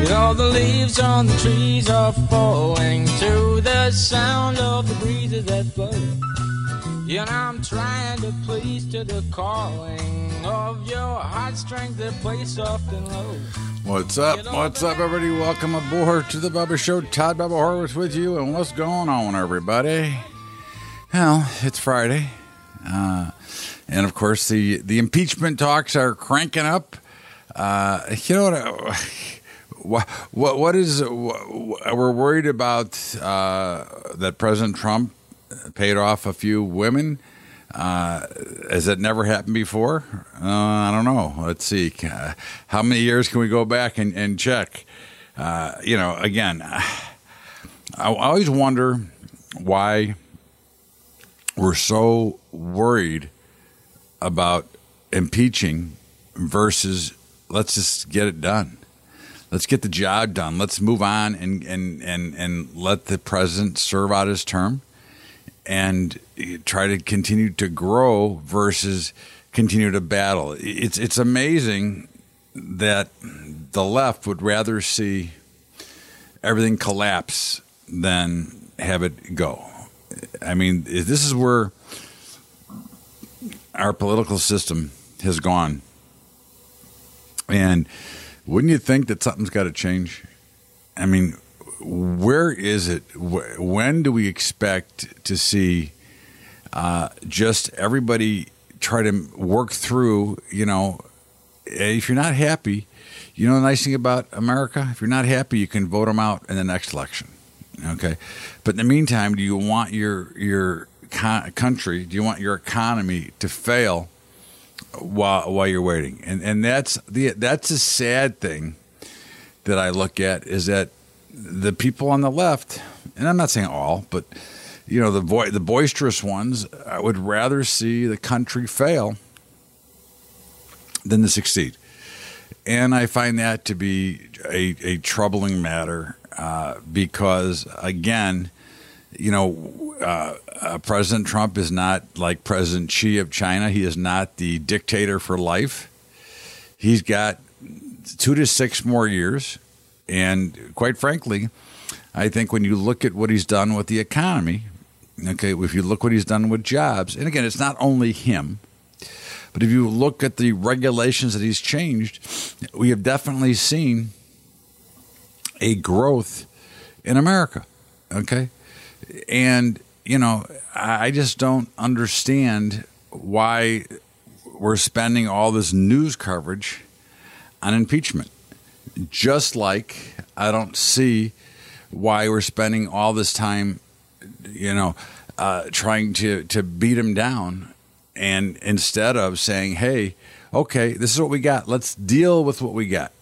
You know the leaves on the trees are falling to the sound of the breezes that blow. You I'm trying to please to the calling of your heartstrings that play soft and low. What's up? What's up, everybody? Welcome aboard to the Bubba Show. Todd Bubba Horowitz with you, and what's going on, everybody? Well, it's Friday, uh, and of course the the impeachment talks are cranking up. Uh, you know what? What what is? We're worried about uh, that President Trump paid off a few women. Uh, has it never happened before? Uh, I don't know. Let's see. How many years can we go back and, and check? Uh, you know, again, I always wonder why we're so worried about impeaching versus let's just get it done. Let's get the job done. Let's move on and, and, and, and let the president serve out his term and try to continue to grow versus continue to battle. It's it's amazing that the left would rather see everything collapse than have it go. I mean, this is where our political system has gone. And wouldn't you think that something's got to change? I mean, where is it? When do we expect to see uh, just everybody try to work through? You know, if you're not happy, you know the nice thing about America. If you're not happy, you can vote them out in the next election. Okay, but in the meantime, do you want your your country? Do you want your economy to fail while while you're waiting? And and that's the that's a sad thing that I look at is that the people on the left, and I'm not saying all, but you know the vo- the boisterous ones, I would rather see the country fail than to succeed, and I find that to be a, a troubling matter uh, because again, you know, uh, uh, President Trump is not like President Xi of China. He is not the dictator for life. He's got two to six more years and quite frankly, I think when you look at what he's done with the economy, okay, if you look what he's done with jobs, and again, it's not only him, but if you look at the regulations that he's changed, we have definitely seen a growth in America. Okay. And, you know, I just don't understand why we're spending all this news coverage on impeachment just like I don't see why we're spending all this time, you know, uh, trying to to beat him down, and instead of saying, "Hey, okay, this is what we got. Let's deal with what we got."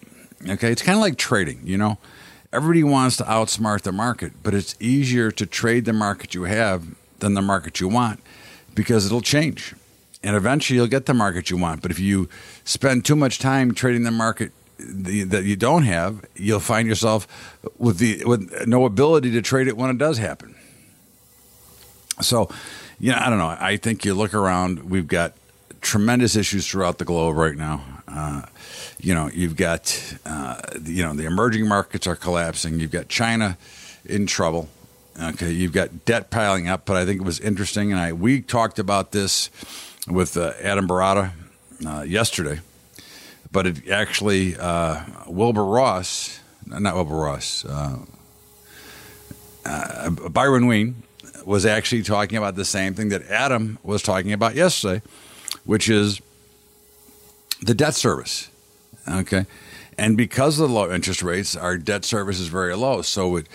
Okay, it's kind of like trading, you know. Everybody wants to outsmart the market, but it's easier to trade the market you have than the market you want because it'll change. And eventually you'll get the market you want. But if you spend too much time trading the market that you don't have, you'll find yourself with the with no ability to trade it when it does happen. So, know, I don't know. I think you look around, we've got tremendous issues throughout the globe right now. Uh, you know, you've got uh, you know the emerging markets are collapsing. You've got China in trouble. Okay, you've got debt piling up. But I think it was interesting, and I we talked about this with uh, Adam Baratta uh, yesterday but it actually uh, Wilbur Ross, not Wilbur Ross, uh, Byron Wien was actually talking about the same thing that Adam was talking about yesterday, which is the debt service. Okay. And because of the low interest rates, our debt service is very low. So, it,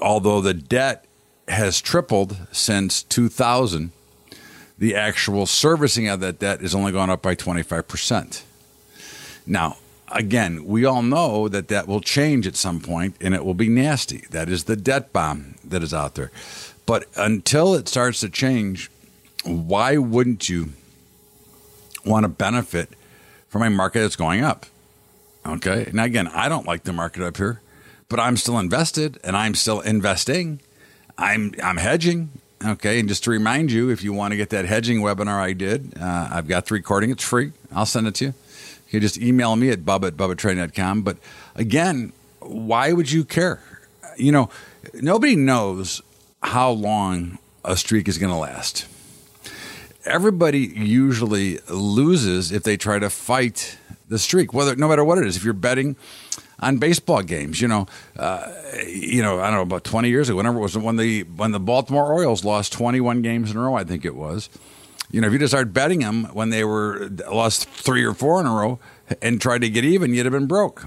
although the debt has tripled since 2000, the actual servicing of that debt has only gone up by 25%. Now, again, we all know that that will change at some point and it will be nasty. That is the debt bomb that is out there. But until it starts to change, why wouldn't you want to benefit from a market that's going up? Okay. Now, again, I don't like the market up here, but I'm still invested and I'm still investing. I'm, I'm hedging. Okay. And just to remind you, if you want to get that hedging webinar I did, uh, I've got the recording. It's free. I'll send it to you. You just email me at bub at bubbatrade.com. But again, why would you care? You know, nobody knows how long a streak is going to last. Everybody usually loses if they try to fight the streak, whether no matter what it is. If you're betting on baseball games, you know, uh, you know, I don't know about 20 years ago, whenever it was when the when the Baltimore Orioles lost 21 games in a row, I think it was. You know, if you just started betting them when they were lost three or four in a row and tried to get even, you'd have been broke.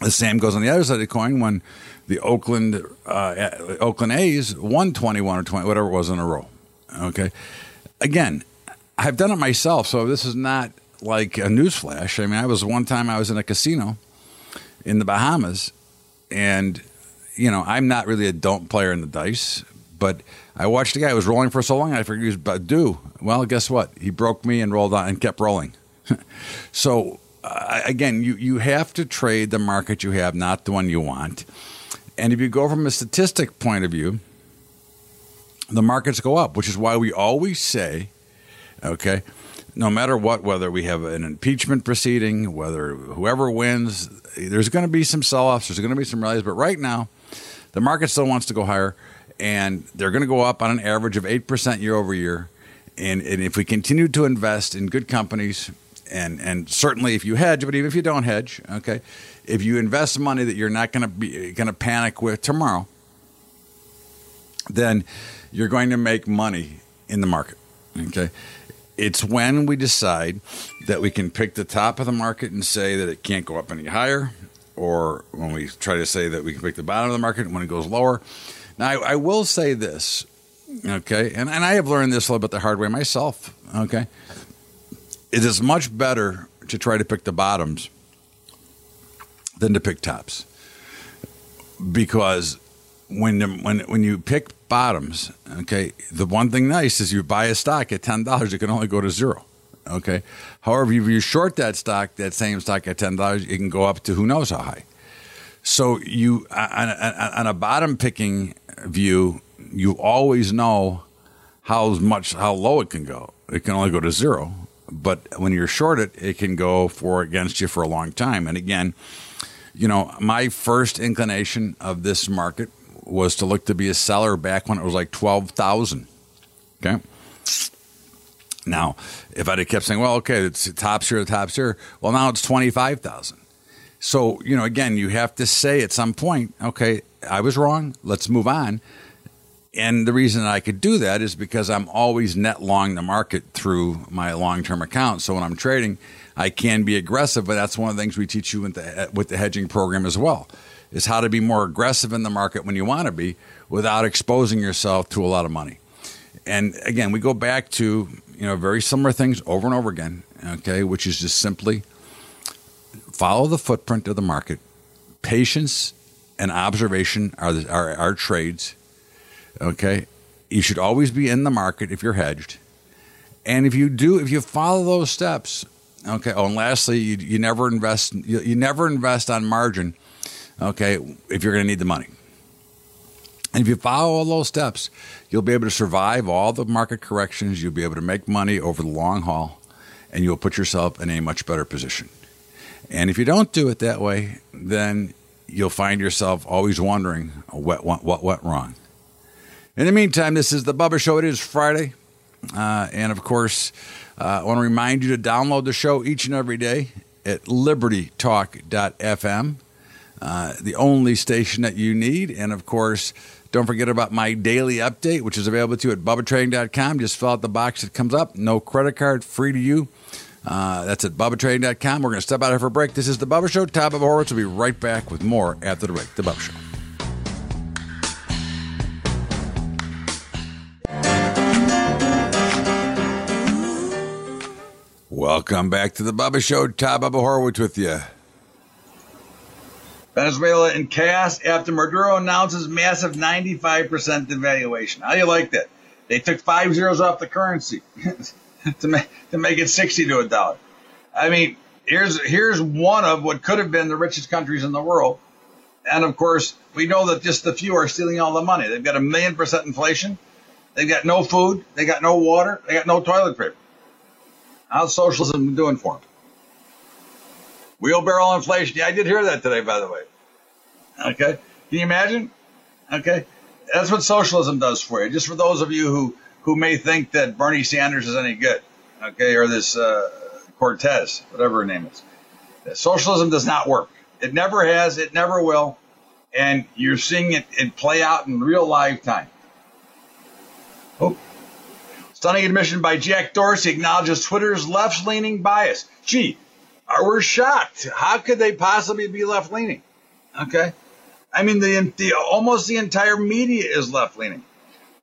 The same goes on the other side of the coin when the Oakland uh, Oakland A's won 21 or 20, whatever it was in a row. Okay. Again, I've done it myself, so this is not like a newsflash. I mean, I was one time I was in a casino in the Bahamas, and you know, I'm not really a don't player in the dice, but I watched a guy who was rolling for so long, I figured he was due. Well, guess what? He broke me and rolled on and kept rolling. so uh, again, you you have to trade the market you have, not the one you want. And if you go from a statistic point of view, the markets go up, which is why we always say, okay, no matter what, whether we have an impeachment proceeding, whether whoever wins, there's going to be some sell offs, there's going to be some rallies. But right now, the market still wants to go higher, and they're going to go up on an average of 8% year over year. And, and if we continue to invest in good companies, and, and certainly if you hedge, but even if you don't hedge, okay, if you invest money that you're not going to be going to panic with tomorrow, then you're going to make money in the market. Okay. It's when we decide that we can pick the top of the market and say that it can't go up any higher, or when we try to say that we can pick the bottom of the market when it goes lower. Now, I, I will say this, okay, and, and I have learned this a little bit the hard way myself, okay. It is much better to try to pick the bottoms than to pick tops because when when when you pick bottoms, okay, the one thing nice is you buy a stock at ten dollars, it can only go to zero. Okay. However, if you short that stock, that same stock at ten dollars, it can go up to who knows how high. So you on a, on a bottom picking view, you always know how much how low it can go. It can only go to zero. But when you're short it, it can go for against you for a long time. And again, you know, my first inclination of this market was to look to be a seller back when it was like 12,000. Okay. Now, if I'd have kept saying, well, okay, it's tops here, tops here, well, now it's 25,000. So, you know, again, you have to say at some point, okay, I was wrong. Let's move on. And the reason I could do that is because I'm always net long the market through my long term account. So when I'm trading, I can be aggressive, but that's one of the things we teach you with the, with the hedging program as well is how to be more aggressive in the market when you want to be without exposing yourself to a lot of money. And again, we go back to you know very similar things over and over again. Okay, which is just simply follow the footprint of the market. Patience and observation are are, are trades. Okay, you should always be in the market if you're hedged. And if you do, if you follow those steps, okay. Oh, and lastly, you, you never invest. You, you never invest on margin okay, if you're going to need the money. And if you follow all those steps, you'll be able to survive all the market corrections. You'll be able to make money over the long haul, and you'll put yourself in a much better position. And if you don't do it that way, then you'll find yourself always wondering what, what, what went wrong. In the meantime, this is the Bubba Show. It is Friday. Uh, and of course, uh, I want to remind you to download the show each and every day at libertytalk.fm uh, the only station that you need. And of course, don't forget about my daily update, which is available to you at bubbatrading.com. Just fill out the box that comes up. No credit card, free to you. Uh, that's at bubbatrading.com. We're going to step out here for a break. This is The Bubba Show. Todd Bubba Horowitz will be right back with more after the break. The Bubba Show. Welcome back to the Bubba Show. Todd Bubba Horowitz with you. Venezuela in chaos after Maduro announces massive 95% devaluation. How you like that? They took five zeros off the currency to, make, to make it 60 to a dollar. I mean, here's here's one of what could have been the richest countries in the world. And of course, we know that just a few are stealing all the money. They've got a million percent inflation. They've got no food. They got no water. They got no toilet paper. How's socialism doing for them? Wheelbarrow inflation. Yeah, I did hear that today, by the way. Okay. Can you imagine? Okay. That's what socialism does for you. Just for those of you who, who may think that Bernie Sanders is any good. Okay. Or this, uh, Cortez, whatever her name is. Socialism does not work. It never has. It never will. And you're seeing it, it play out in real live time. Oh. Stunning admission by Jack Dorsey acknowledges Twitter's left leaning bias. Gee, we're shocked. How could they possibly be left leaning? Okay. I mean, the, the almost the entire media is left leaning.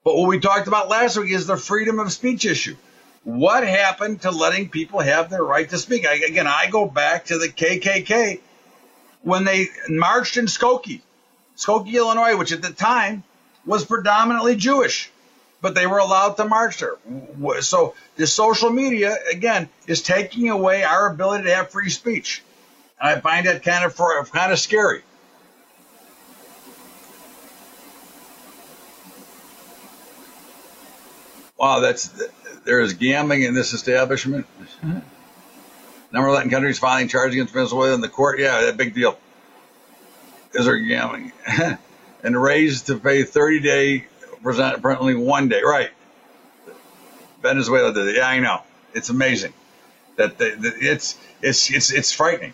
But what we talked about last week is the freedom of speech issue. What happened to letting people have their right to speak? I, again, I go back to the KKK when they marched in Skokie, Skokie, Illinois, which at the time was predominantly Jewish, but they were allowed to march there. So the social media, again, is taking away our ability to have free speech. And I find that kind of, kind of scary. Wow, that's there is gambling in this establishment. Number of Latin countries filing charges against Venezuela in the court. Yeah, that big deal. Is there gambling? and raised to pay 30 day, present apparently one day. Right. Venezuela did it. Yeah, I know. It's amazing. That, they, that it's it's it's it's frightening.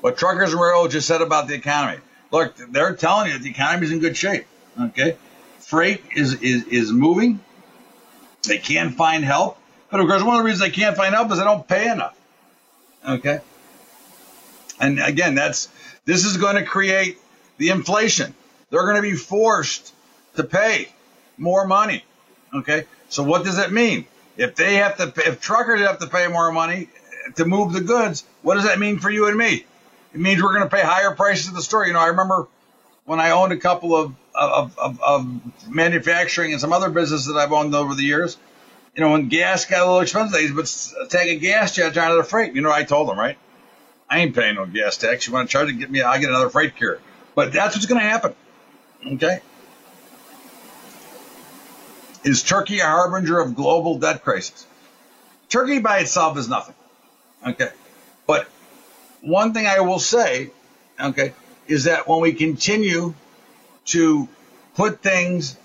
What truckers and railroads just said about the economy. Look, they're telling you that the economy's in good shape. Okay, freight is is is moving. They can't find help. But of course, one of the reasons they can't find help is they don't pay enough. Okay. And again, that's this is going to create the inflation. They're going to be forced to pay more money. Okay. So what does that mean? If they have to, if truckers have to pay more money to move the goods, what does that mean for you and me? It means we're going to pay higher prices at the store. You know, I remember when I owned a couple of of, of, of manufacturing and some other businesses that I've owned over the years you know, when gas got a little expensive, but take a gas charge out of the freight. You know, I told them, right? I ain't paying no gas tax. You want to charge it, get me, I'll get another freight carrier. But that's what's going to happen. Okay. Is Turkey a harbinger of global debt crisis? Turkey by itself is nothing. Okay. But one thing I will say, okay, is that when we continue to put things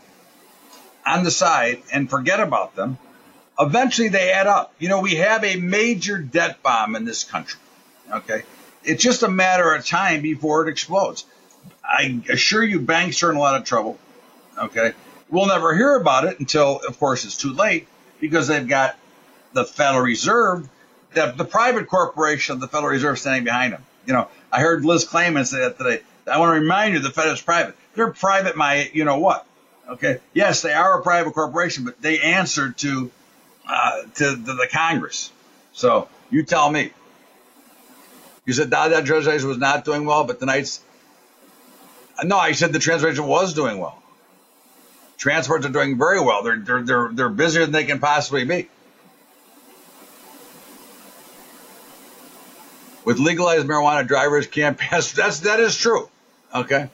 on the side and forget about them, eventually they add up. You know, we have a major debt bomb in this country. Okay. It's just a matter of time before it explodes. I assure you, banks are in a lot of trouble. Okay. We'll never hear about it until, of course, it's too late because they've got the Federal Reserve, the, the private corporation of the Federal Reserve standing behind them. You know, I heard Liz Claman say that today. I want to remind you the Fed is private. They're private, my, you know what? Okay. Yes, they are a private corporation, but they answer to uh, to, to, the Congress. So you tell me. You said that translation was not doing well, but tonight's. No, I said the translation was doing well. Transports are doing very well. They're, they're, they're, they're busier than they can possibly be. With legalized marijuana, drivers can't pass. That's that is true. Okay.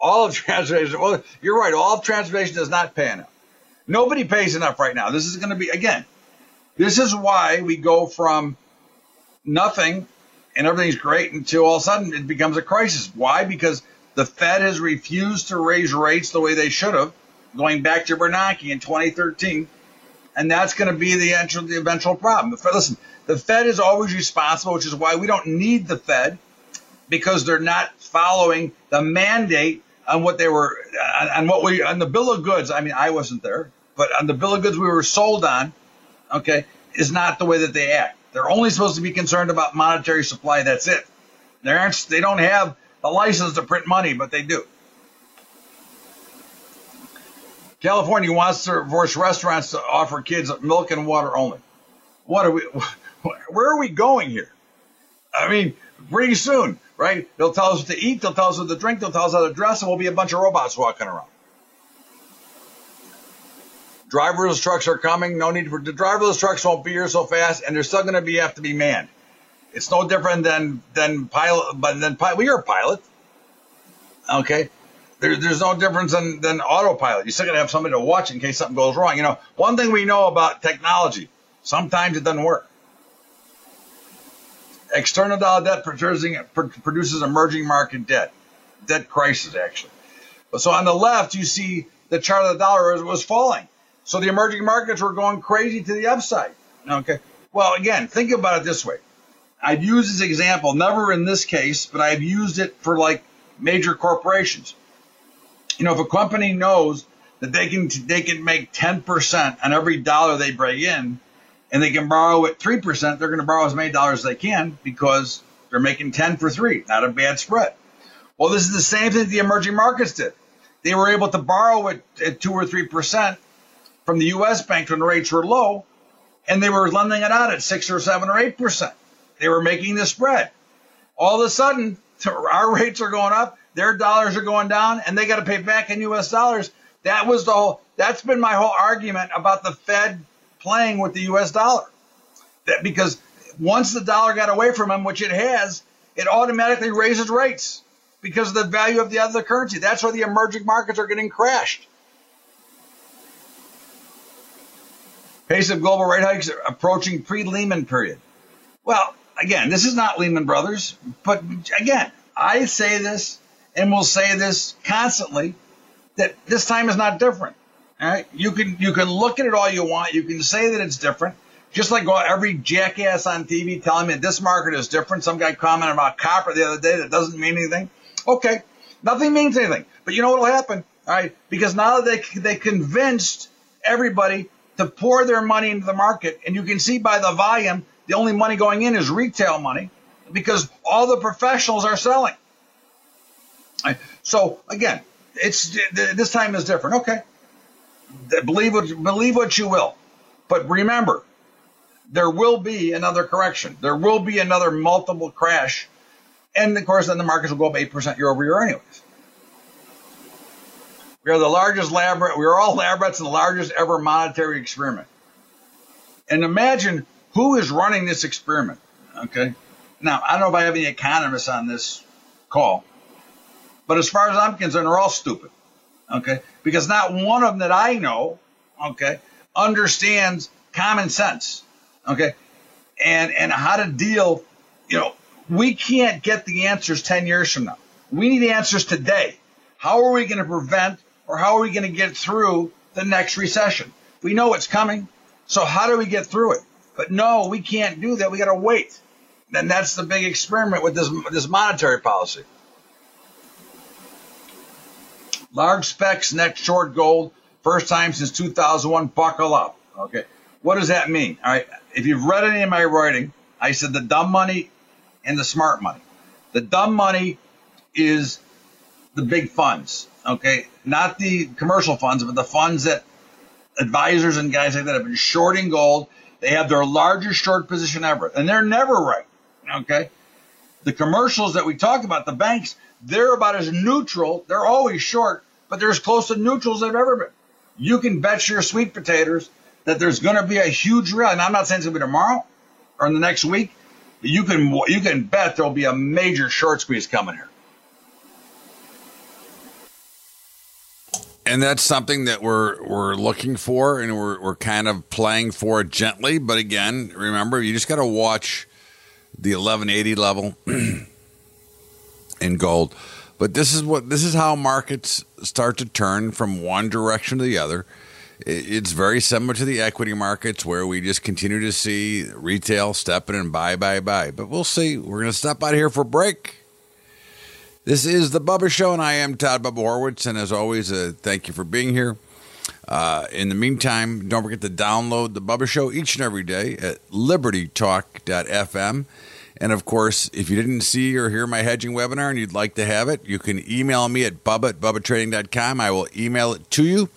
All of transportation. Well, you're right. All of transportation does not pay enough. Nobody pays enough right now. This is going to be, again, this is why we go from nothing and everything's great until all of a sudden it becomes a crisis. Why? Because the Fed has refused to raise rates the way they should have, going back to Bernanke in 2013. And that's going to be the, the eventual problem. The Fed, listen, the Fed is always responsible, which is why we don't need the Fed because they're not following the mandate on what they were on what we on the bill of goods. I mean, I wasn't there, but on the bill of goods we were sold on, okay, is not the way that they act. They're only supposed to be concerned about monetary supply. That's it. They aren't. They don't have the license to print money, but they do. California wants to force restaurants to offer kids milk and water only. What are we? Where are we going here? I mean, pretty soon, right? They'll tell us what to eat. They'll tell us what to drink. They'll tell us how to dress, and we'll be a bunch of robots walking around. Driverless trucks are coming. No need for the driverless trucks won't be here so fast, and they're still going to be have to be manned. It's no different than than pilot, but then pilot Well, you're a pilot. Okay, there, there's no difference than, than autopilot. You're still going to have somebody to watch in case something goes wrong. You know, one thing we know about technology, sometimes it doesn't work. External dollar debt produces emerging market debt, debt crisis actually. So on the left, you see the chart of the dollar was falling. So the emerging markets were going crazy to the upside. Okay. Well, again, think about it this way. I've used this example, never in this case, but I've used it for like major corporations. You know, if a company knows that they can they can make 10% on every dollar they bring in, and they can borrow at 3%, they're going to borrow as many dollars as they can because they're making 10 for three, not a bad spread. Well, this is the same thing the emerging markets did. They were able to borrow at, at 2 or 3% from the U.S. banks when rates were low, and they were lending it out at 6 or 7 or 8%. They were making the spread. All of a sudden, our rates are going up, their dollars are going down, and they got to pay back in U.S. dollars. That was the whole, that's been my whole argument about the Fed playing with the US dollar. That because once the dollar got away from them, which it has, it automatically raises rates because of the value of the other currency. That's why the emerging markets are getting crashed. Pace of global rate hikes approaching pre-Lehman period. Well, again, this is not Lehman Brothers, but again, I say this and will say this constantly that this time is not different. All right, you can you can look at it all you want. You can say that it's different, just like every jackass on TV telling me this market is different. Some guy commented about copper the other day that doesn't mean anything. Okay, nothing means anything. But you know what will happen? All right, because now they they convinced everybody to pour their money into the market, and you can see by the volume, the only money going in is retail money because all the professionals are selling. So again, it's this time is different. Okay, believe what, believe what you will. But remember, there will be another correction. There will be another multiple crash. And of course, then the markets will go up 8% year over year anyways. We are the largest lab, we are all lab rats in the largest ever monetary experiment. And imagine who is running this experiment. Okay. Now, I don't know if I have any economists on this call, but as far as I'm concerned, they're all stupid. Okay. Because not one of them that I know, okay, understands common sense. Okay. And, and how to deal, you know, we can't get the answers 10 years from now. We need answers today. How are we going to prevent or how are we going to get through the next recession? We know it's coming. So how do we get through it? But no, we can't do that. We got to wait. And that's the big experiment with this, this monetary policy. Large specs, next short gold, first time since 2001. Buckle up. Okay. What does that mean? All right. If you've read any of my writing, I said the dumb money and the smart money. The dumb money is the big funds. Okay. Not the commercial funds, but the funds that advisors and guys like that have been shorting gold. They have their largest short position ever, and they're never right. Okay. The commercials that we talk about, the banks, they're about as neutral. They're always short, but they're as close to neutral as they've ever been. You can bet your sweet potatoes that there's going to be a huge rally. And I'm not saying it's going to be tomorrow or in the next week, but you can you can bet there'll be a major short squeeze coming here. And that's something that we're we're looking for, and we're we're kind of playing for it gently. But again, remember, you just got to watch the 1180 level in gold. But this is what this is how markets start to turn from one direction to the other. It's very similar to the equity markets where we just continue to see retail stepping and buy, buy, buy. But we'll see. We're going to step out here for a break. This is the Bubba Show, and I am Todd Bubba Horwitz. And as always, uh, thank you for being here. Uh, in the meantime, don't forget to download the Bubba Show each and every day at libertytalk.fm. And of course, if you didn't see or hear my hedging webinar and you'd like to have it, you can email me at bubba at bubbatrading.com. I will email it to you.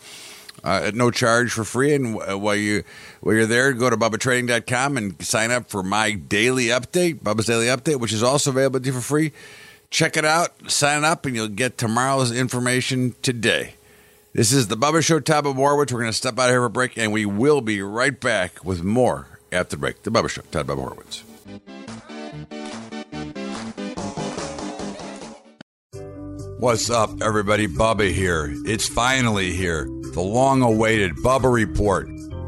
uh, at no charge for free. And while you while you're there, go to BubbaTrading.com and sign up for my daily update, Bubba's daily update, which is also available to you for free. Check it out, sign up, and you'll get tomorrow's information today. This is the Bubba Show, Todd Bubba Horwitz. We're going to step out here for a break, and we will be right back with more after the break. The Bubba Show, Todd Bubba Horwitz. What's up, everybody? Bubba here. It's finally here. The long awaited Bubba Report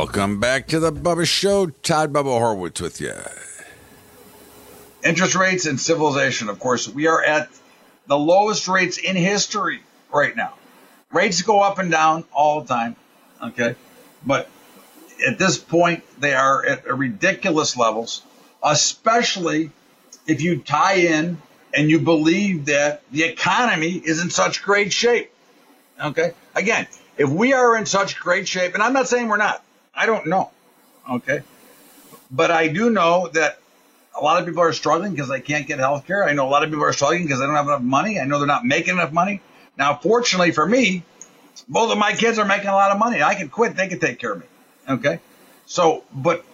Welcome back to the Bubba Show. Todd Bubba Horwitz with you. Interest rates and civilization. Of course, we are at the lowest rates in history right now. Rates go up and down all the time. Okay. But at this point, they are at ridiculous levels, especially if you tie in and you believe that the economy is in such great shape. Okay. Again, if we are in such great shape, and I'm not saying we're not, I don't know. Okay. But I do know that a lot of people are struggling because they can't get health care. I know a lot of people are struggling because they don't have enough money. I know they're not making enough money. Now, fortunately for me, both of my kids are making a lot of money. I can quit. They can take care of me. Okay. So, but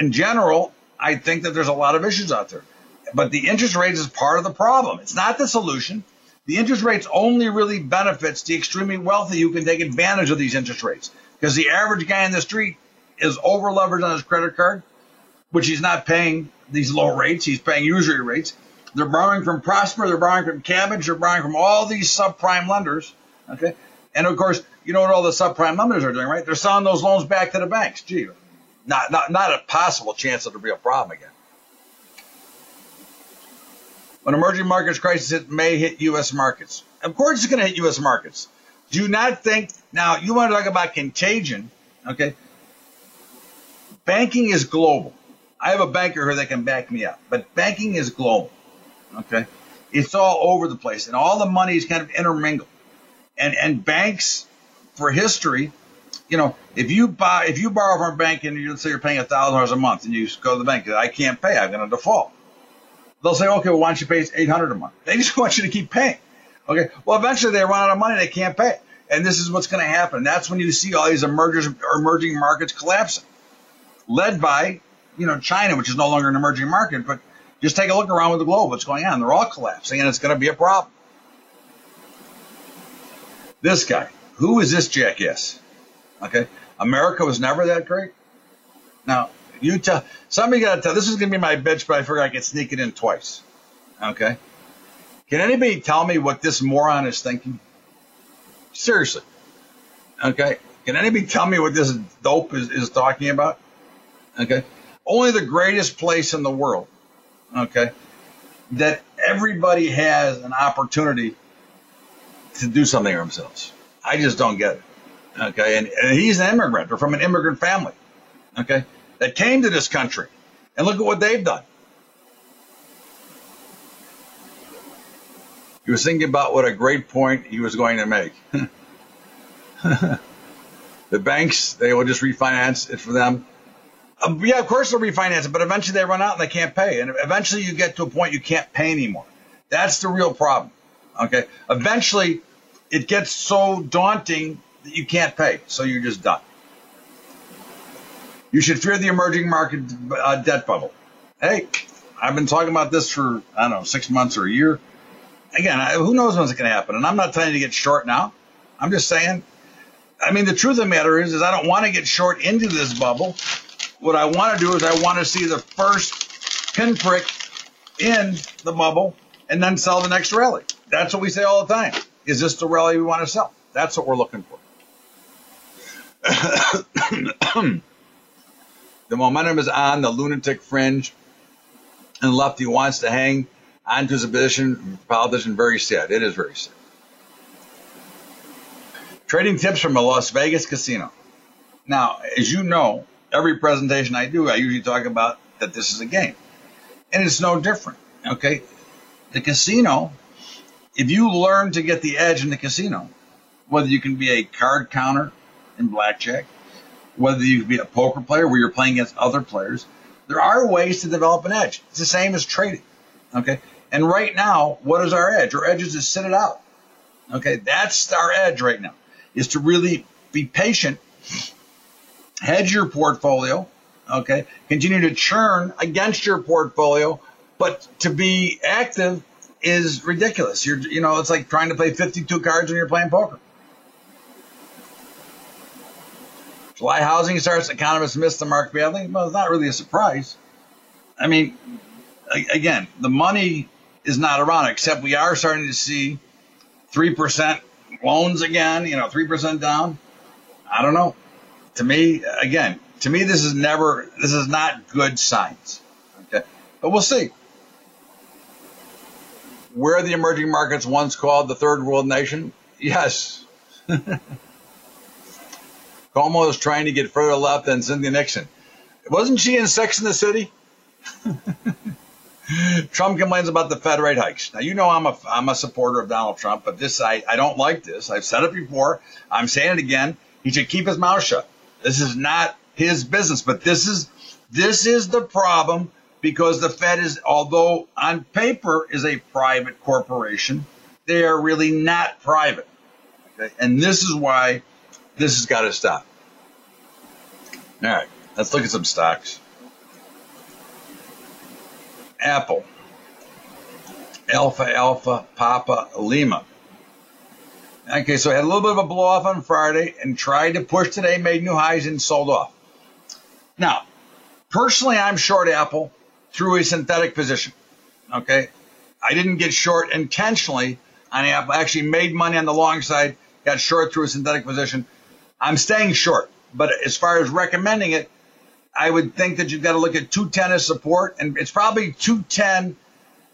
in general, I think that there's a lot of issues out there. But the interest rates is part of the problem. It's not the solution. The interest rates only really benefits the extremely wealthy who can take advantage of these interest rates. Because the average guy in the street is over leveraged on his credit card, which he's not paying these low rates. He's paying usury rates. They're borrowing from Prosper. They're borrowing from Kabbage. They're borrowing from all these subprime lenders. Okay. And of course, you know what all the subprime lenders are doing, right? They're selling those loans back to the banks. Gee, not, not, not a possible chance of a real problem again. When emerging markets crisis it may hit U.S. markets. Of course, it's going to hit U.S. markets. Do not think now. You want to talk about contagion? Okay, banking is global. I have a banker here that can back me up, but banking is global. Okay, it's all over the place, and all the money is kind of intermingled. And and banks, for history, you know, if you buy if you borrow from a bank and you say you're paying thousand dollars a month, and you go to the bank, and I can't pay, I'm going to default they'll say, okay, well, why don't you pay 800 a month? They just want you to keep paying. Okay. Well, eventually they run out of money. They can't pay. And this is what's going to happen. That's when you see all these emerging, emerging markets collapsing, led by, you know, China, which is no longer an emerging market. But just take a look around with the globe. What's going on? They're all collapsing, and it's going to be a problem. This guy, who is this jackass? Okay. America was never that great. Now, you tell somebody got to tell. This is going to be my bitch, but I figure I can sneak it in twice. Okay. Can anybody tell me what this moron is thinking? Seriously. Okay. Can anybody tell me what this dope is, is talking about? Okay. Only the greatest place in the world. Okay. That everybody has an opportunity to do something for themselves. I just don't get it. Okay. And, and he's an immigrant or from an immigrant family. Okay that came to this country. And look at what they've done. He was thinking about what a great point he was going to make. the banks, they will just refinance it for them. Uh, yeah, of course they'll refinance it, but eventually they run out and they can't pay. And eventually you get to a point you can't pay anymore. That's the real problem. Okay. Eventually it gets so daunting that you can't pay. So you're just done. You should fear the emerging market uh, debt bubble. Hey, I've been talking about this for, I don't know, six months or a year. Again, I, who knows when it's going to happen? And I'm not telling you to get short now. I'm just saying I mean, the truth of the matter is, is I don't want to get short into this bubble. What I want to do is I want to see the first pinprick in the bubble and then sell the next rally. That's what we say all the time. Is this the rally we want to sell? That's what we're looking for. the momentum is on the lunatic fringe, and Lefty wants to hang onto his position. Politician, very sad. It is very sad. Trading tips from a Las Vegas casino. Now, as you know, every presentation I do, I usually talk about that this is a game. And it's no different. Okay. The casino, if you learn to get the edge in the casino, whether you can be a card counter in blackjack, whether you can be a poker player where you're playing against other players, there are ways to develop an edge. It's the same as trading. Okay. And right now, what is our edge? Our edge is to sit it out. Okay. That's our edge right now is to really be patient, hedge your portfolio, okay, continue to churn against your portfolio, but to be active is ridiculous. You're, you know, it's like trying to play 52 cards when you're playing poker. July housing starts, economists missed the mark badly. Well, it's not really a surprise. I mean, again, the money is not around, except we are starting to see 3% loans again, you know, 3% down. I don't know. To me, again, to me, this is never, this is not good signs. Okay. But we'll see. Where the emerging markets once called the third world nation? Yes. Cuomo is trying to get further left than Cynthia Nixon. Wasn't she in Sex in the City? Trump complains about the Fed rate hikes. Now, you know I'm a, I'm a supporter of Donald Trump, but this, I, I don't like this. I've said it before. I'm saying it again. He should keep his mouth shut. This is not his business, but this is, this is the problem because the Fed is, although on paper is a private corporation, they are really not private. Okay? And this is why this has got to stop. All right, let's look at some stocks. Apple. Alpha Alpha Papa Lima. Okay, so I had a little bit of a blow off on Friday and tried to push today, made new highs and sold off. Now, personally, I'm short Apple through a synthetic position. Okay, I didn't get short intentionally on Apple. I actually made money on the long side, got short through a synthetic position. I'm staying short, but as far as recommending it, I would think that you've got to look at 210 as support, and it's probably 210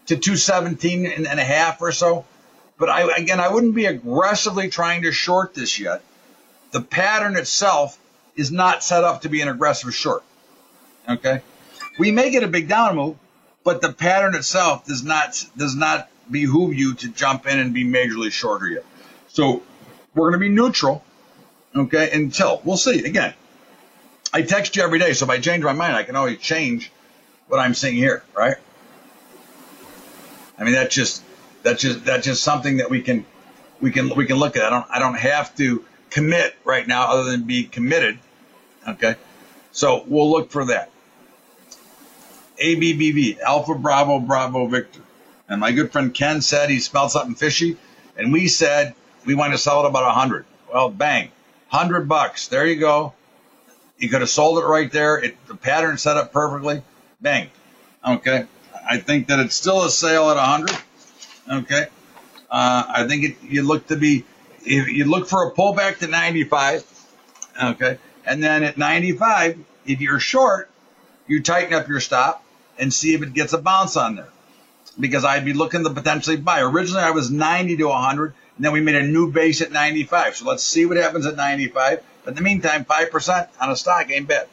to 217 and, and a half or so. But I, again, I wouldn't be aggressively trying to short this yet. The pattern itself is not set up to be an aggressive short. Okay, we may get a big down move, but the pattern itself does not does not behoove you to jump in and be majorly shorter yet. So we're going to be neutral. Okay, until we'll see again. I text you every day, so if I change my mind, I can always change what I'm seeing here, right? I mean, that's just that's just that's just something that we can we can we can look at. I don't I don't have to commit right now, other than be committed. Okay, so we'll look for that. ABBV, Alpha Bravo Bravo Victor, and my good friend Ken said he smelled something fishy, and we said we want to sell it about a hundred. Well, bang, hundred bucks. There you go. You could have sold it right there. It, the pattern set up perfectly. Bang. Okay. I think that it's still a sale at 100. Okay. Uh, I think it, you look to be, you look for a pullback to 95. Okay. And then at 95, if you're short, you tighten up your stop and see if it gets a bounce on there. Because I'd be looking to potentially buy. Originally, I was 90 to 100, and then we made a new base at 95. So let's see what happens at 95. But in the meantime, 5% on a stock ain't bad.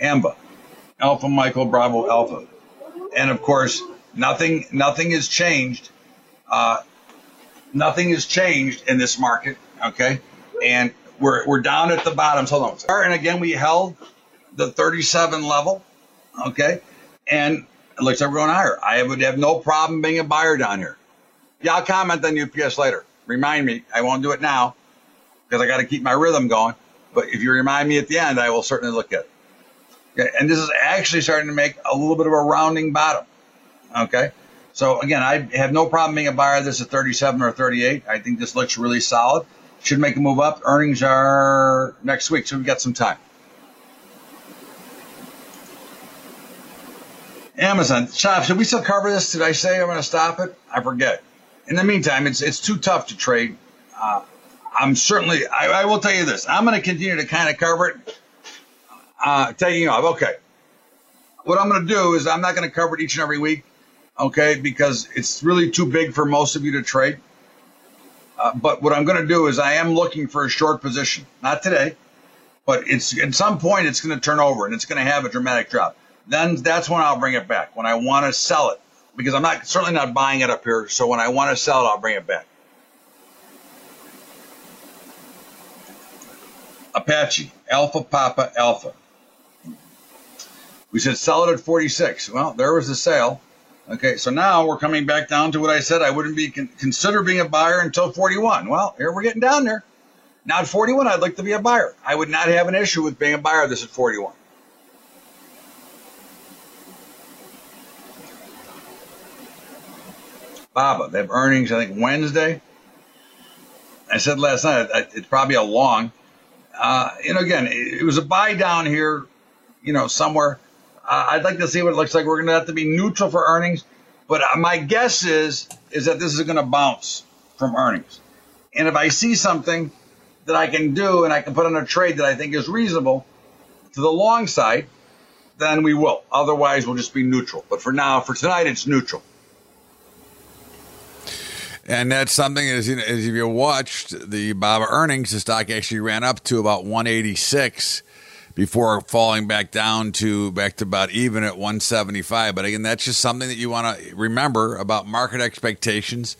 AMBA, Alpha Michael Bravo Alpha. And of course, nothing nothing has changed. Uh, nothing has changed in this market. Okay. And we're, we're down at the bottom. Hold on. And again, we held the 37 level. Okay. And it looks like we're going higher. I would have no problem being a buyer down here. Yeah, I'll comment on UPS later remind me. I won't do it now because I got to keep my rhythm going. But if you remind me at the end, I will certainly look at it. Okay. And this is actually starting to make a little bit of a rounding bottom. Okay. So again, I have no problem being a buyer. This is 37 or 38. I think this looks really solid. Should make a move up. Earnings are next week, so we've got some time. Amazon. Should we still cover this? Did I say I'm going to stop it? I forget. In the meantime, it's it's too tough to trade. Uh, I'm certainly. I, I, will tell you this. I'm going to continue to kind of cover it. Uh, taking off. Okay. What I'm going to do is I'm not going to cover it each and every week. Okay, because it's really too big for most of you to trade. Uh, but what I'm going to do is I am looking for a short position. Not today, but it's at some point it's going to turn over and it's going to have a dramatic drop then that's when I'll bring it back. When I want to sell it, because I'm not certainly not buying it up here. So when I want to sell it, I'll bring it back. Apache Alpha Papa Alpha. We said sell it at 46. Well, there was the sale. Okay, so now we're coming back down to what I said. I wouldn't be con- consider being a buyer until 41. Well, here we're getting down there. Now at 41, I'd like to be a buyer. I would not have an issue with being a buyer this at 41. Baba. They have earnings, I think, Wednesday. I said last night it's probably a long. Uh, you know, again, it, was a buy down here, you know, somewhere. Uh, I'd like to see what it looks like. We're going to have to be neutral for earnings, but uh, my guess is is that this is going to bounce from earnings. And if I see something that I can do and I can put on a trade that I think is reasonable to the long side, then we will. Otherwise, we'll just be neutral. But for now, for tonight, it's neutral. And that's something as, you as if you watched the Baba earnings, the stock actually ran up to about 186 before falling back down to back to about even at 175. But again, that's just something that you want to remember about market expectations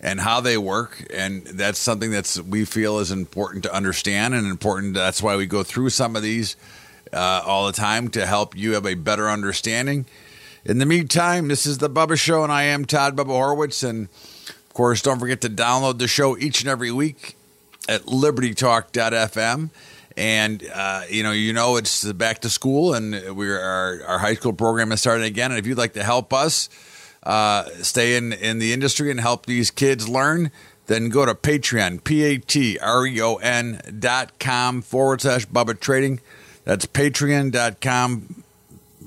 and how they work. And that's something that's we feel is important to understand and important. That's why we go through some of these uh, all the time to help you have a better understanding. In the meantime, this is the Bubba Show, and I am Todd Bubba Horwitz, and of course, don't forget to download the show each and every week at libertytalk.fm. And uh, you know, you know, it's back to school, and we our our high school program is starting again. And if you'd like to help us uh, stay in in the industry and help these kids learn, then go to Patreon, P A T R E O N dot com forward slash Bubba Trading. That's patreon.com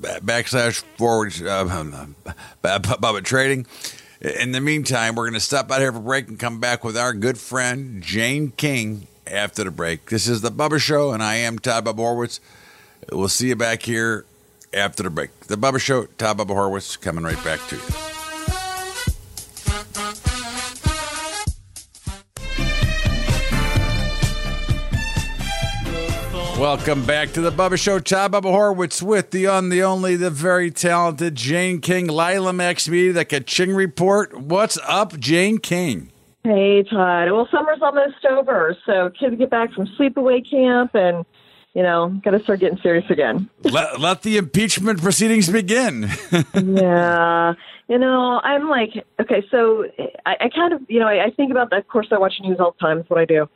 backslash forward uh, Bubba Trading. In the meantime, we're going to stop out here for a break and come back with our good friend Jane King after the break. This is the Bubba Show, and I am Todd Bubba Horwitz. We'll see you back here after the break. The Bubba Show, Todd Bubba Horwitz, coming right back to you. Welcome back to the Bubba Show. Todd Bubba Horwitz with the on the only, the very talented Jane King, Lila Max Media, the Kaching Report. What's up, Jane King? Hey, Todd. Well, summer's almost over, so kids get back from sleepaway camp and you know, got to start getting serious again. let, let the impeachment proceedings begin. yeah. You know, I'm like, okay, so I, I kind of, you know, I, I think about that. Of course, I watch news all the time. That's what I do.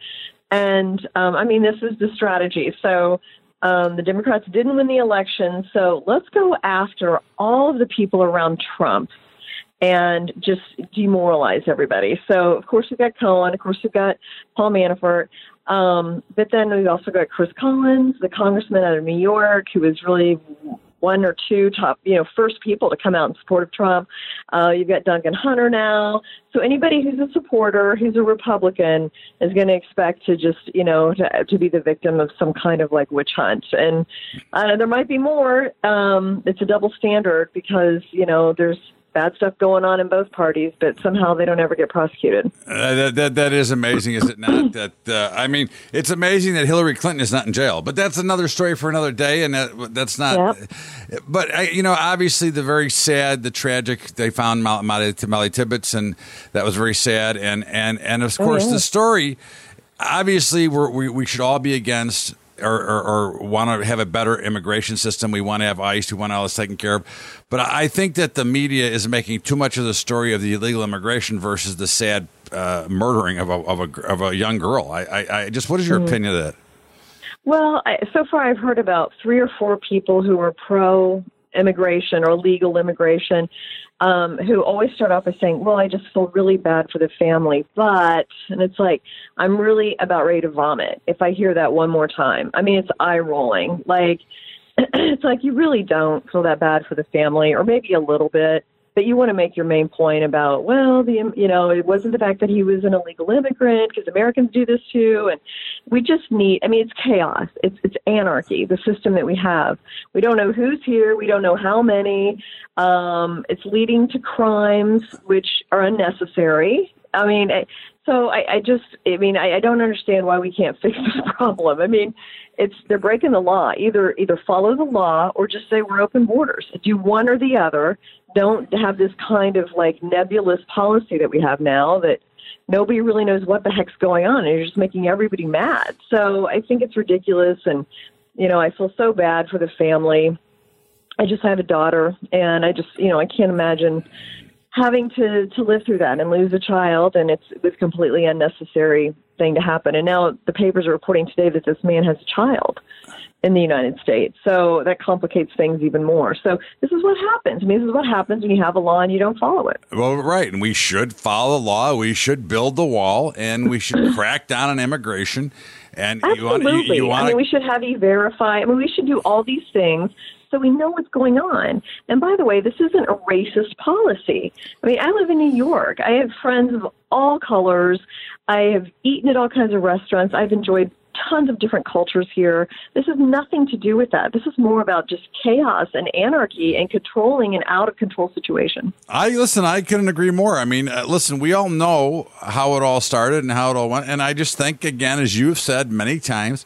And um, I mean, this is the strategy. So um, the Democrats didn't win the election. So let's go after all of the people around Trump and just demoralize everybody. So, of course, we've got Cohen. Of course, we've got Paul Manafort. Um, but then we've also got Chris Collins, the congressman out of New York, who was really one or two top, you know, first people to come out in support of Trump. Uh, you've got Duncan Hunter now. So anybody who's a supporter, who's a Republican, is going to expect to just, you know, to, to be the victim of some kind of like witch hunt. And uh, there might be more. Um, it's a double standard because, you know, there's bad stuff going on in both parties, but somehow they don't ever get prosecuted. Uh, that, that that is amazing, is it not? that uh, I mean, it's amazing that Hillary Clinton is not in jail, but that's another story for another day, and that, that's not. Yep. But you know, obviously, the very sad, the tragic. They found Molly, Molly Tibbetts, and that was very sad, and and and of course, oh, yeah. the story. Obviously, we we should all be against or, or, or want to have a better immigration system. We want to have ICE. We want all this taken care of. But I think that the media is making too much of the story of the illegal immigration versus the sad uh, murdering of a, of a of a young girl. I, I, I just what is your mm-hmm. opinion of that? Well, I, so far I've heard about three or four people who are pro immigration or legal immigration, um, who always start off by saying, "Well, I just feel really bad for the family," but and it's like I'm really about ready to vomit if I hear that one more time. I mean, it's eye rolling. Like it's like you really don't feel that bad for the family, or maybe a little bit but you want to make your main point about well the you know it wasn't the fact that he was an illegal immigrant because Americans do this too and we just need I mean it's chaos. It's it's anarchy the system that we have. We don't know who's here. We don't know how many. Um, it's leading to crimes which are unnecessary I mean I, so I, I just I mean I, I don't understand why we can't fix this problem I mean it's they're breaking the law either either follow the law or just say we're open borders do one or the other don't have this kind of like nebulous policy that we have now that nobody really knows what the heck's going on and you're just making everybody mad. So I think it's ridiculous and you know, I feel so bad for the family. I just have a daughter and I just, you know, I can't imagine having to to live through that and lose a child and it's it was completely unnecessary thing to happen. And now the papers are reporting today that this man has a child in the United States. So that complicates things even more. So this is what happens. I mean, this is what happens when you have a law and you don't follow it. Well, right. And we should follow the law. We should build the wall and we should crack down on immigration. And Absolutely. You wanna, you, you wanna... I mean, we should have you verify. I mean, we should do all these things so we know what's going on. And by the way, this isn't a racist policy. I mean, I live in New York. I have friends of all colors. I have eaten at all kinds of restaurants. I've enjoyed tons of different cultures here. This has nothing to do with that. This is more about just chaos and anarchy and controlling an out of control situation. I listen. I couldn't agree more. I mean, uh, listen. We all know how it all started and how it all went, and I just think, again, as you've said many times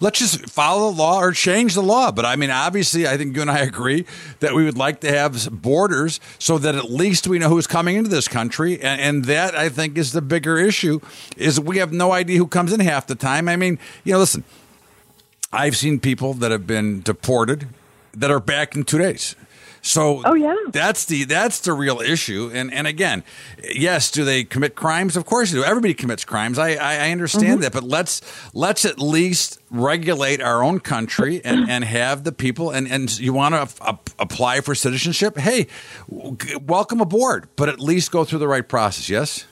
let's just follow the law or change the law. But I mean, obviously, I think you and I agree that we would like to have borders so that at least we know who's coming into this country. And, and that I think is the bigger issue is we have no idea who comes in half the time. I mean, you know, listen, I've seen people that have been deported that are back in two days. So oh yeah, that's the that's the real issue. And and again, yes, do they commit crimes? Of course they do. Everybody commits crimes. I I, I understand mm-hmm. that, but let's let's at least regulate our own country and, and have the people and and you want to apply for citizenship? Hey, welcome aboard, but at least go through the right process. Yes.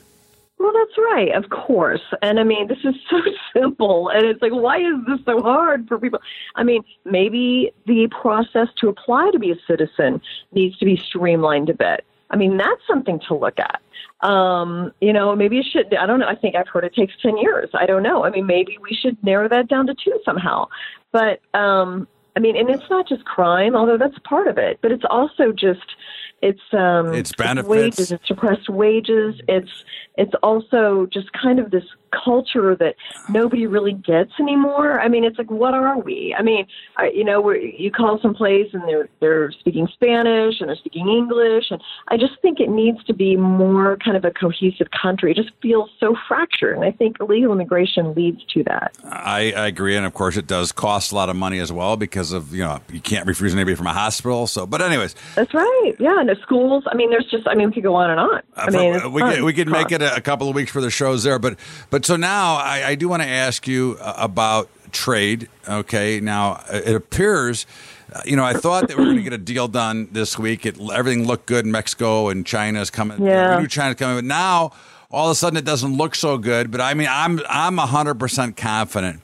Well, that's right, of course. And I mean, this is so simple. And it's like, why is this so hard for people? I mean, maybe the process to apply to be a citizen needs to be streamlined a bit. I mean, that's something to look at. Um, you know, maybe it should, I don't know. I think I've heard it takes 10 years. I don't know. I mean, maybe we should narrow that down to two somehow. But, um, I mean, and it's not just crime, although that's part of it, but it's also just, it's um, it's benefits. wages, it's suppressed wages. It's it's also just kind of this culture that nobody really gets anymore. I mean, it's like, what are we? I mean, I, you know, we you call some place and they're they're speaking Spanish and they're speaking English, and I just think it needs to be more kind of a cohesive country. It just feels so fractured, and I think illegal immigration leads to that. I, I agree, and of course, it does cost a lot of money as well because of you know you can't refuse anybody from a hospital. So, but anyways, that's right. Yeah, and the schools. I mean, there's just. I mean, we could go on and on. I uh, mean, we could we could make it a, a couple of weeks for the shows there, but but so now I, I do want to ask you uh, about trade. Okay, now it appears. Uh, you know, I thought that we were going to get a deal done this week. It, everything looked good in Mexico and China's coming. Yeah. We knew China's coming, but now all of a sudden it doesn't look so good. But I mean, I'm I'm hundred percent confident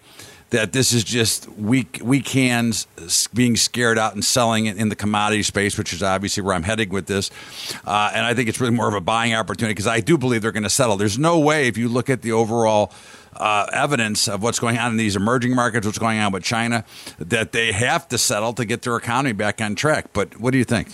that this is just weak weak hands being scared out and selling in the commodity space, which is obviously where I'm heading with this. Uh, and I think it's really more of a buying opportunity because I do believe they're going to settle. There's no way if you look at the overall. Uh, evidence of what's going on in these emerging markets, what's going on with China, that they have to settle to get their economy back on track. But what do you think?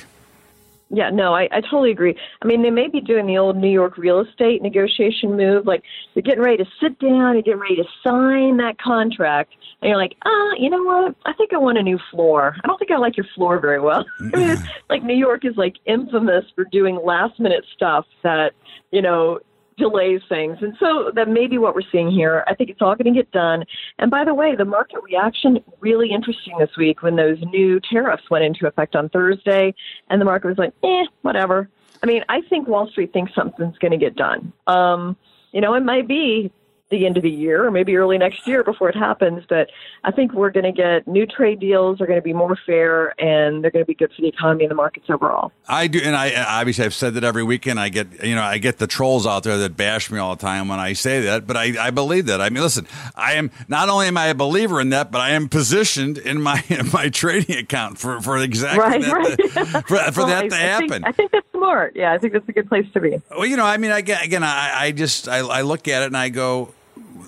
Yeah, no, I, I totally agree. I mean, they may be doing the old New York real estate negotiation move, like they're getting ready to sit down and getting ready to sign that contract, and you're like, ah, uh, you know what? I think I want a new floor. I don't think I like your floor very well. I mean, like New York is like infamous for doing last minute stuff that you know delays things. And so that may be what we're seeing here. I think it's all going to get done. And by the way, the market reaction really interesting this week when those new tariffs went into effect on Thursday, and the market was like, eh, whatever. I mean, I think Wall Street thinks something's going to get done. Um, you know, it might be the end of the year or maybe early next year before it happens. But I think we're going to get new trade deals are going to be more fair and they're going to be good for the economy and the markets overall. I do, and I obviously I've said that every weekend. I get you know I get the trolls out there that bash me all the time when I say that, but I, I believe that. I mean, listen, I am not only am I a believer in that, but I am positioned in my in my trading account for for exactly right, that right. To, for, for well, that I, to I happen. Think, I think that's smart. Yeah, I think that's a good place to be. Well, you know, I mean, I again, I, I just I, I look at it and I go,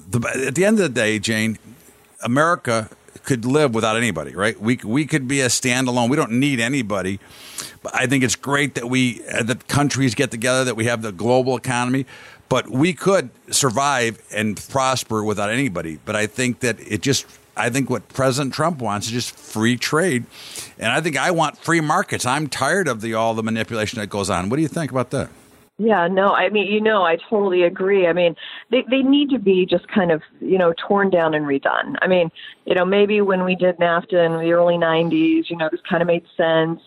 the, at the end of the day, Jane, America could live without anybody, right? We we could be a standalone. We don't need anybody. But I think it's great that we uh, that countries get together, that we have the global economy. But we could survive and prosper without anybody. But I think that it just I think what President Trump wants is just free trade, and I think I want free markets. I'm tired of the all the manipulation that goes on. What do you think about that? Yeah, no, I mean, you know, I totally agree. I mean, they they need to be just kind of, you know, torn down and redone. I mean, you know, maybe when we did NAFTA in the early 90s, you know, this kind of made sense.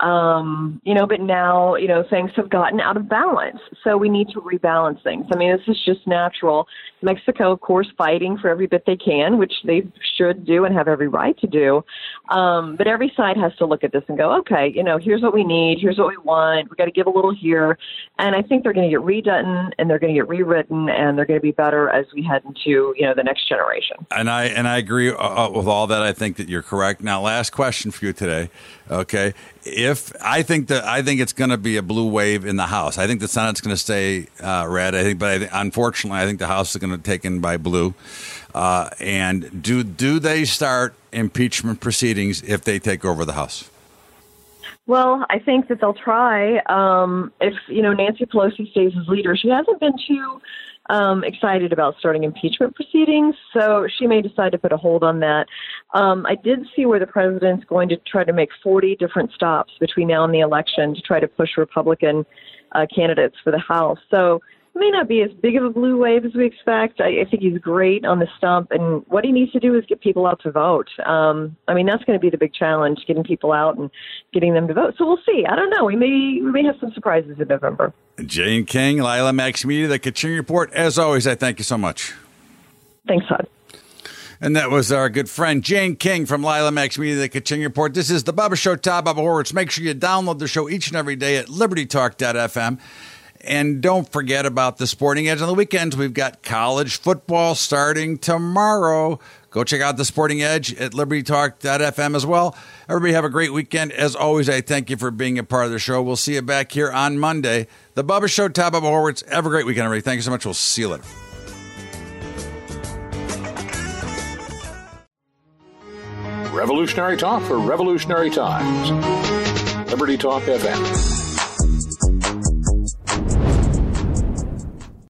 Um, you know, but now, you know, things have gotten out of balance. So we need to rebalance things. I mean, this is just natural. Mexico, of course, fighting for every bit they can, which they should do and have every right to do. Um, but every side has to look at this and go, okay, you know, here's what we need, here's what we want. We've got to give a little here. And I think they're going to get redone and they're going to get rewritten and they're going to be better as we head into, you know, the next generation. And I and I agree uh, uh, with all that. I think that you're correct. Now, last question for you today. Okay, if I think that I think it's going to be a blue wave in the House. I think the Senate's going to stay uh, red. I think, but I unfortunately, I think the House is going to taken by blue. Uh, and do do they start impeachment proceedings if they take over the House? Well, I think that they'll try. Um, if you know Nancy Pelosi stays as leader, she hasn't been too um, excited about starting impeachment proceedings, so she may decide to put a hold on that. Um, I did see where the president's going to try to make 40 different stops between now and the election to try to push Republican uh, candidates for the House. So may not be as big of a blue wave as we expect. I, I think he's great on the stump, and what he needs to do is get people out to vote. Um, I mean, that's going to be the big challenge: getting people out and getting them to vote. So we'll see. I don't know. We may we may have some surprises in November. Jane King, Lila Max Media, the Kaching Report. As always, I thank you so much. Thanks, Todd. And that was our good friend Jane King from Lila Max Media, the Kaching Report. This is the Bubba Show, Todd Bubba Horwitz. Make sure you download the show each and every day at libertytalk.fm. And don't forget about the Sporting Edge on the weekends. We've got college football starting tomorrow. Go check out the Sporting Edge at libertytalk.fm as well. Everybody have a great weekend. As always, I thank you for being a part of the show. We'll see you back here on Monday. The Bubba Show, Todd Bubba Horwitz. Have a great weekend, everybody. Thank you so much. We'll see you later. Revolutionary talk for revolutionary times. Liberty Talk FM.